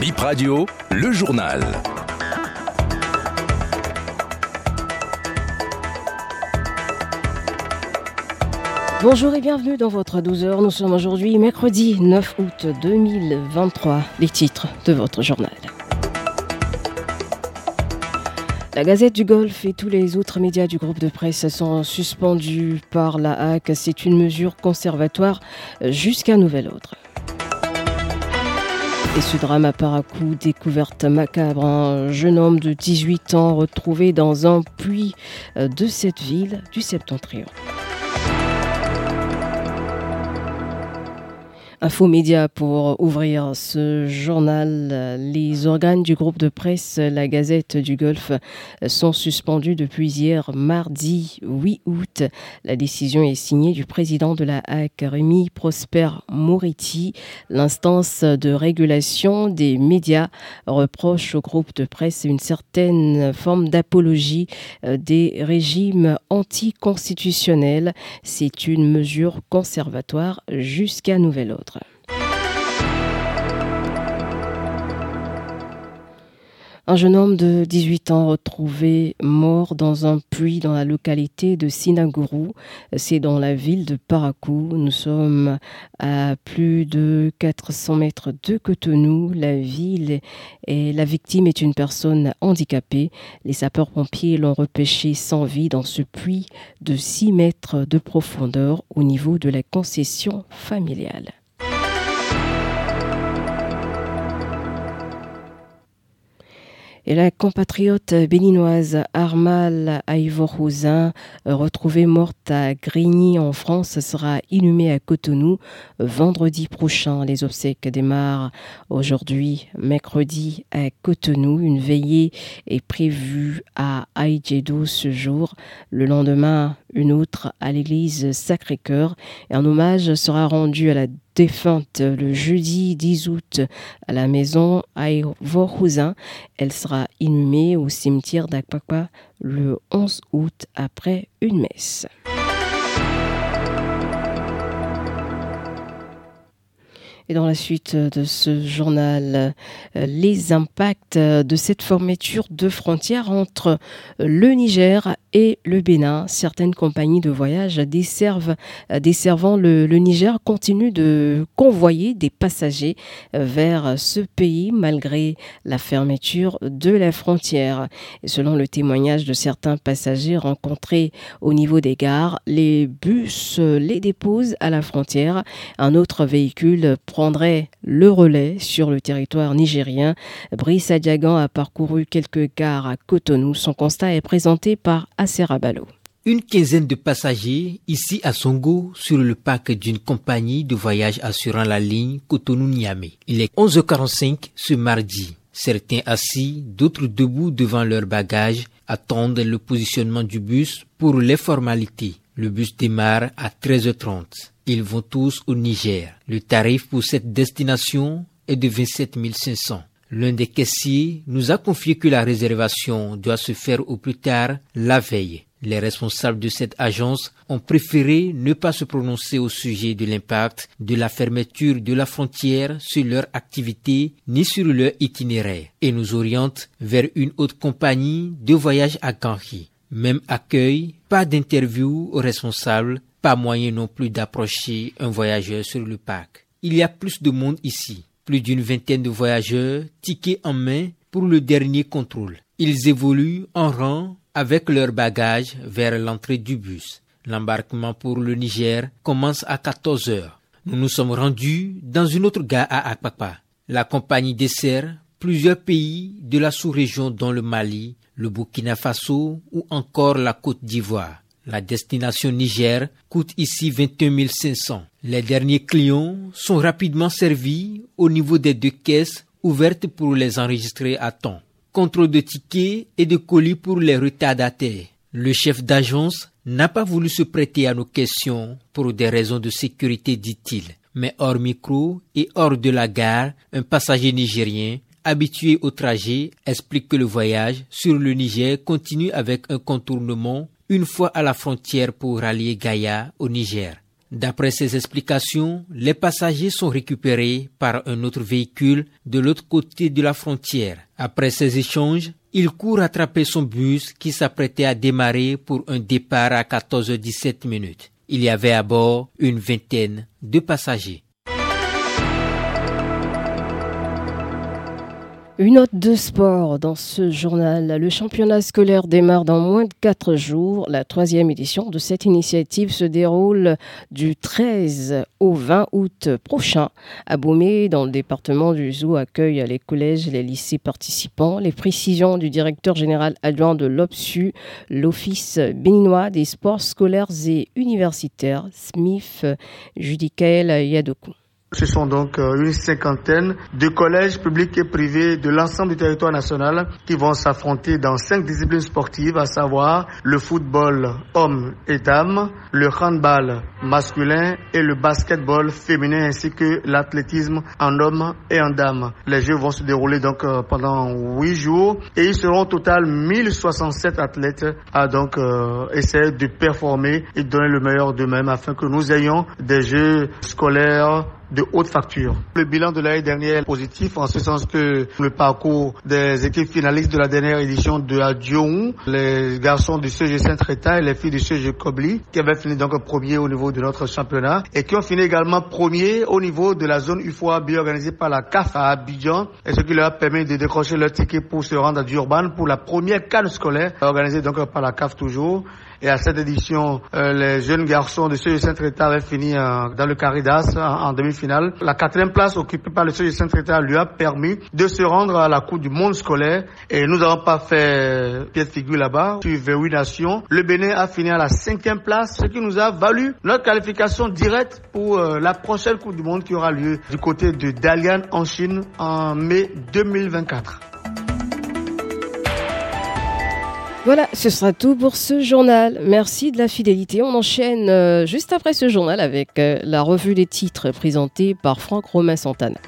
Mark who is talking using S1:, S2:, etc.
S1: Bip Radio, le journal.
S2: Bonjour et bienvenue dans votre 12h. Nous sommes aujourd'hui mercredi 9 août 2023. Les titres de votre journal. La Gazette du Golfe et tous les autres médias du groupe de presse sont suspendus par la HAC. C'est une mesure conservatoire jusqu'à nouvel ordre. Et ce drame à Paracou, découverte macabre, un jeune homme de 18 ans retrouvé dans un puits de cette ville du septentrion. Info Média pour ouvrir ce journal. Les organes du groupe de presse La Gazette du Golfe sont suspendus depuis hier mardi 8 août. La décision est signée du président de la HAC, Rémi Prosper Moriti. L'instance de régulation des médias reproche au groupe de presse une certaine forme d'apologie des régimes anticonstitutionnels. C'est une mesure conservatoire jusqu'à nouvel ordre. Un jeune homme de 18 ans retrouvé mort dans un puits dans la localité de Sinaguru. C'est dans la ville de Parakou. Nous sommes à plus de 400 mètres de Cotonou. La ville et la victime est une personne handicapée. Les sapeurs-pompiers l'ont repêché sans vie dans ce puits de 6 mètres de profondeur au niveau de la concession familiale. Et la compatriote béninoise Armal Aïvorousin, retrouvée morte à Grigny en France, sera inhumée à Cotonou vendredi prochain. Les obsèques démarrent aujourd'hui, mercredi, à Cotonou. Une veillée est prévue à Aïdjedo ce jour. Le lendemain, une autre à l'église Sacré-Cœur. Un hommage sera rendu à la défunte le jeudi 10 août à la maison Aïvorhousin. Elle sera inhumée au cimetière d'Akpakpa le 11 août après une messe. Et dans la suite de ce journal, les impacts de cette fermeture de frontières entre le Niger et le Bénin. Certaines compagnies de voyage desservent, desservant le, Niger continuent de convoyer des passagers vers ce pays malgré la fermeture de la frontière. Selon le témoignage de certains passagers rencontrés au niveau des gares, les bus les déposent à la frontière. Un autre véhicule prendrait le relais sur le territoire nigérien. Brice Adiagan a parcouru quelques gares à Cotonou. Son constat est présenté par
S3: Une quinzaine de passagers ici à Songo sur le parc d'une compagnie de voyage assurant la ligne Cotonou-Niamey. Il est 11h45 ce mardi. Certains assis, d'autres debout devant leurs bagages attendent le positionnement du bus pour les formalités. Le bus démarre à 13h30. Ils vont tous au Niger. Le tarif pour cette destination est de 27 500. L'un des caissiers nous a confié que la réservation doit se faire au plus tard la veille. Les responsables de cette agence ont préféré ne pas se prononcer au sujet de l'impact de la fermeture de la frontière sur leur activité ni sur leur itinéraire et nous orientent vers une autre compagnie de voyage à Ganhi. Même accueil, pas d'interview aux responsables, pas moyen non plus d'approcher un voyageur sur le parc. Il y a plus de monde ici, plus d'une vingtaine de voyageurs, tickets en main pour le dernier contrôle. Ils évoluent en rang avec leurs bagages vers l'entrée du bus. L'embarquement pour le Niger commence à 14 heures. Nous nous sommes rendus dans une autre gare à Akpakpa. La compagnie dessert plusieurs pays de la sous-région dont le Mali, le Burkina Faso ou encore la Côte d'Ivoire. La destination Niger coûte ici 21 500. Les derniers clients sont rapidement servis au niveau des deux caisses ouvertes pour les enregistrer à temps. Contrôle de tickets et de colis pour les retardataires. Le chef d'agence n'a pas voulu se prêter à nos questions pour des raisons de sécurité, dit-il. Mais hors micro et hors de la gare, un passager nigérien habitué au trajet, explique que le voyage sur le Niger continue avec un contournement une fois à la frontière pour rallier Gaïa au Niger. D'après ses explications, les passagers sont récupérés par un autre véhicule de l'autre côté de la frontière. Après ces échanges, il court attraper son bus qui s'apprêtait à démarrer pour un départ à 14h17 minutes. Il y avait à bord une vingtaine de passagers.
S2: Une note de sport dans ce journal. Le championnat scolaire démarre dans moins de quatre jours. La troisième édition de cette initiative se déroule du 13 au 20 août prochain. À Boumé, dans le département du Zoo, accueille les collèges et les lycées participants. Les précisions du directeur général adjoint de l'OPSU, l'Office béninois des sports scolaires et universitaires, Smith Judicael Yadoku.
S4: Ce sont donc euh, une cinquantaine de collèges publics et privés de l'ensemble du territoire national qui vont s'affronter dans cinq disciplines sportives, à savoir le football homme et dames, le handball masculin et le basketball féminin ainsi que l'athlétisme en homme et en dames. Les Jeux vont se dérouler donc euh, pendant huit jours et ils seront au total 1067 athlètes à donc euh, essayer de performer et de donner le meilleur d'eux-mêmes afin que nous ayons des Jeux scolaires de haute facture. Le bilan de l'année dernière est positif en ce sens que le parcours des équipes finalistes de la dernière édition de la les garçons du CG Saint-Réta et les filles du CG Kobli, qui avaient fini donc premier au niveau de notre championnat et qui ont fini également premier au niveau de la zone UFOA bio organisée par la CAF à Abidjan et ce qui leur a permis de décrocher leur ticket pour se rendre à Durban pour la première canne scolaire organisée donc par la CAF toujours. Et à cette édition, euh, les jeunes garçons de CG Saint-Réta avaient fini euh, dans le Caridas en, demi-finale. La quatrième place occupée par le CG Saint-Réta lui a permis de se rendre à la Coupe du Monde scolaire. Et nous n'avons pas fait pied de figure là-bas. Sur 28 nations, le Bénin a fini à la cinquième place, ce qui nous a valu notre qualification directe pour euh, la prochaine Coupe du Monde qui aura lieu du côté de Dalian en Chine en mai 2024.
S2: Voilà, ce sera tout pour ce journal. Merci de la fidélité. On enchaîne euh, juste après ce journal avec euh, la revue des titres présentée par Franck Romain Santana.